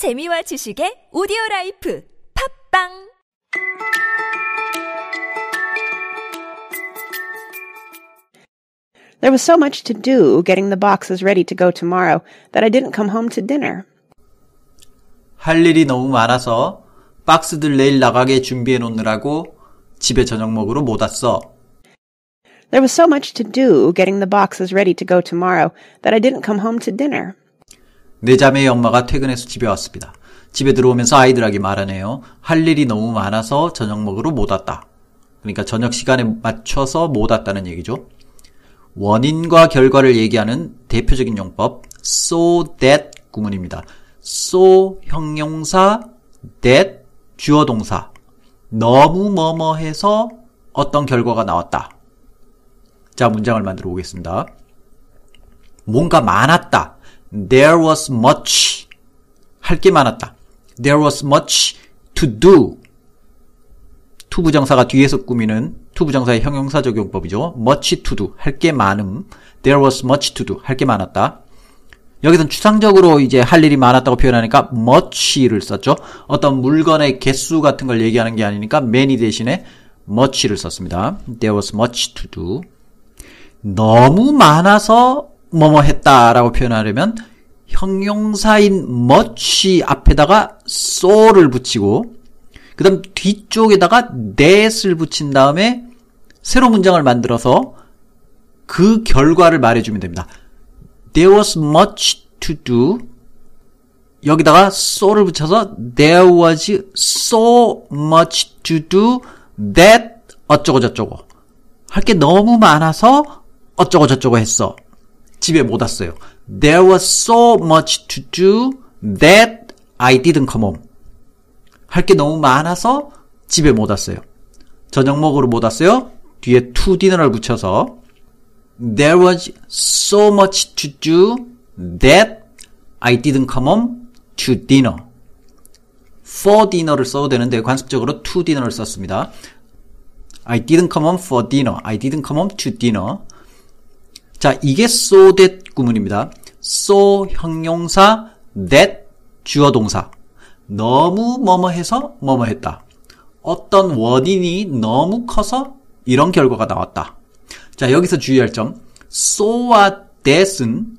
재미와 지식의 오디오 라이프 팝빵 There was so much to do getting the boxes ready to go tomorrow that I didn't come home to dinner. 할 일이 너무 많아서 박스들 내일 나가게 준비해 놓느라고 집에 저녁 먹으러 못 왔어. There was so much to do getting the boxes ready to go tomorrow that I didn't come home to dinner. 내 자매의 엄마가 퇴근해서 집에 왔습니다. 집에 들어오면서 아이들에게 말하네요. 할 일이 너무 많아서 저녁 먹으러 못 왔다. 그러니까 저녁 시간에 맞춰서 못 왔다는 얘기죠. 원인과 결과를 얘기하는 대표적인 용법 so that 구문입니다. so 형용사 that 주어 동사 너무 뭐뭐 해서 어떤 결과가 나왔다. 자, 문장을 만들어 보겠습니다. 뭔가 많았다. There was much. 할 게 많았다. There was much to do. 투부정사가 뒤에서 꾸미는 투부정사의 형용사적 용법이죠. much to do. 할 게 많음. There was much to do. 할 게 많았다. 여기선 추상적으로 이제 할 일이 많았다고 표현하니까 much를 썼죠. 어떤 물건의 개수 같은 걸 얘기하는 게 아니니까 many 대신에 much를 썼습니다. There was much to do. 너무 많아서 뭐뭐 했다라고 표현하려면 형용사인 much 앞에다가 so를 붙이고 그 다음 뒤쪽에다가 that을 붙인 다음에 새로 문장을 만들어서 그 결과를 말해주면 됩니다. There was much to do. 여기다가 so를 붙여서 there was so much to do that 어쩌고 저쩌고. 할 게 너무 많아서 어쩌고 저쩌고 했어. 집에 못 왔어요. There was so much to do that I didn't come home. 할 게 너무 많아서 집에 못 왔어요. 저녁 먹으러 못 왔어요. 뒤에 to dinner를 붙여서 There was so much to do that I didn't come home to dinner. for dinner를 써도 되는데 관습적으로 to dinner를 썼습니다. I didn't come home for dinner. I didn't come home to dinner. 자, 이게 so that 구문입니다. so 형용사, that 주어 동사. 너무 뭐뭐 해서 뭐뭐 했다. 어떤 원인이 너무 커서 이런 결과가 나왔다. 자, 여기서 주의할 점. so와 that은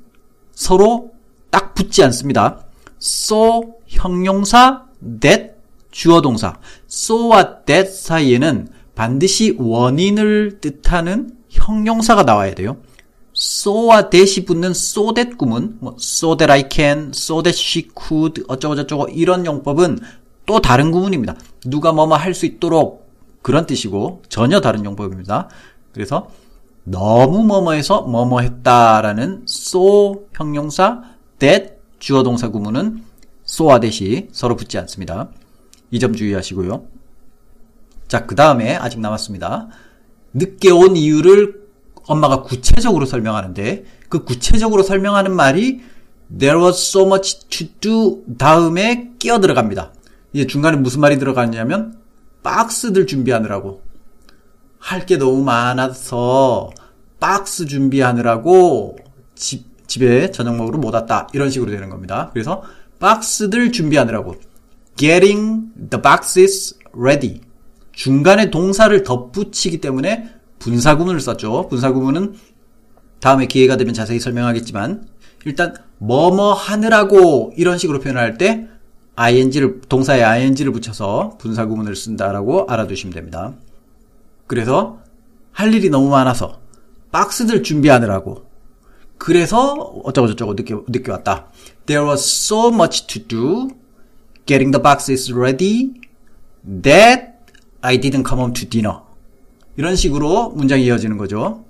서로 딱 붙지 않습니다. so 형용사, that 주어 동사. so와 that 사이에는 반드시 원인을 뜻하는 형용사가 나와야 돼요. So와 that이 붙는 so that 구문, 뭐 so that I can, so that she could, 어쩌고 저쩌고 이런 용법은 또 다른 구문입니다. 누가 뭐뭐 할 수 있도록 그런 뜻이고 전혀 다른 용법입니다. 그래서 너무 뭐뭐해서 뭐뭐 했다라는 so 형용사, that 주어 동사 구문은 so와 that이 서로 붙지 않습니다. 이 점 주의하시고요. 자, 그 다음에 아직 남았습니다. 늦게 온 이유를 엄마가 구체적으로 설명하는데 그 구체적으로 설명하는 말이 there was so much to do 다음에 끼어 들어갑니다. 이제 중간에 무슨 말이 들어가냐면 박스들 준비하느라고 할 게 너무 많아서 박스 준비하느라고 집, 집에 저녁 먹으러 못 왔다. 이런 식으로 되는 겁니다. 그래서 박스들 준비하느라고 getting the boxes ready 중간에 동사를 덧붙이기 때문에 분사구문을 썼죠. 분사구문은 다음에 기회가 되면 자세히 설명하겠지만 일단 뭐뭐 하느라고 이런 식으로 표현할 때 ing를 동사에 ing를 붙여서 분사구문을 쓴다라고 알아두시면 됩니다. 그래서 할 일이 너무 많아서 박스들 준비하느라고 그래서 어쩌고 저쩌고 늦게 늦게 왔다. There was so much to do getting the boxes ready that I didn't come home to dinner. 이런 식으로 문장이 이어지는 거죠.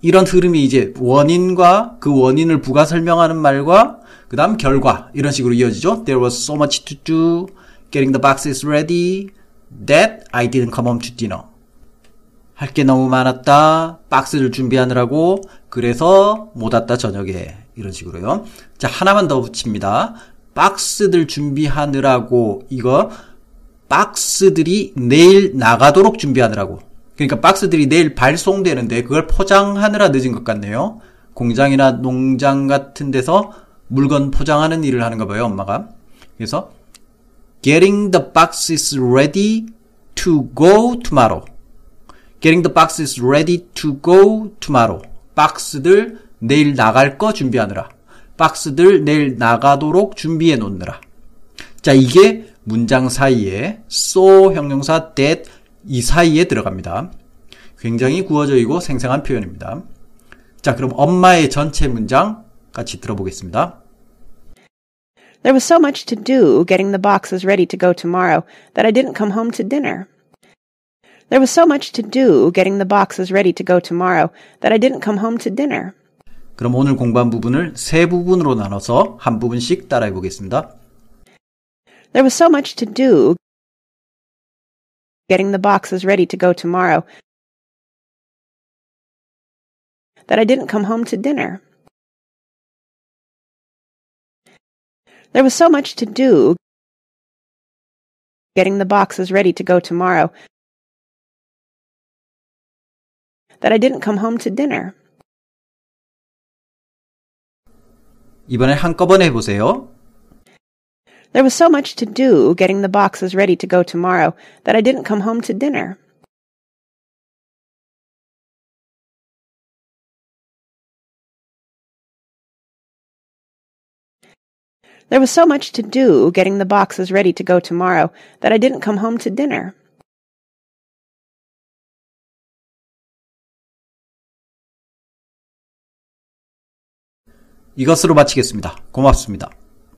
이런 흐름이 이제 원인과 그 원인을 부가 설명하는 말과 그 다음 결과 이런 식으로 이어지죠. There was so much to do getting the boxes ready that I didn't come home to dinner. 할 게 너무 많았다. 박스를 준비하느라고 그래서 못 왔다 저녁에 이런 식으로요. 자 하나만 더 붙입니다. 박스들 준비하느라고 이거 박스들이 내일 나가도록 준비하느라고. 그러니까 박스들이 내일 발송되는데 그걸 포장하느라 늦은 것 같네요. 공장이나 농장 같은 데서 물건 포장하는 일을 하는가 봐요, 엄마가. 그래서 getting the boxes ready to go tomorrow. getting the boxes ready to go tomorrow. 박스들 내일 나갈 거 준비하느라. 박스들 내일 나가도록 준비해 놓느라. 자, 이게 문장 사이에 so 형용사 that 이 사이에 들어갑니다. 굉장히 구어적이고 생생한 표현입니다. 자, 그럼 엄마의 전체 문장 같이 들어보겠습니다. There was so much to do getting the boxes ready to go tomorrow that I didn't come home to dinner. There was so much to do getting the boxes ready to go tomorrow that I didn't come home to dinner. 그럼 오늘 공부한 부분을 세 부분으로 나눠서 한 부분씩 따라해 보겠습니다. There was so much to do getting the boxes ready to go tomorrow that I didn't come home to dinner. There was so much to do getting the boxes ready to go tomorrow that I didn't come home to dinner. 이번에 한꺼번에 해보세요. There was so much to do getting the boxes ready to go tomorrow that I didn't come home to dinner. There was so much to do getting the boxes ready to go tomorrow that I didn't come home to dinner. 이것으로 마치겠습니다. 고맙습니다.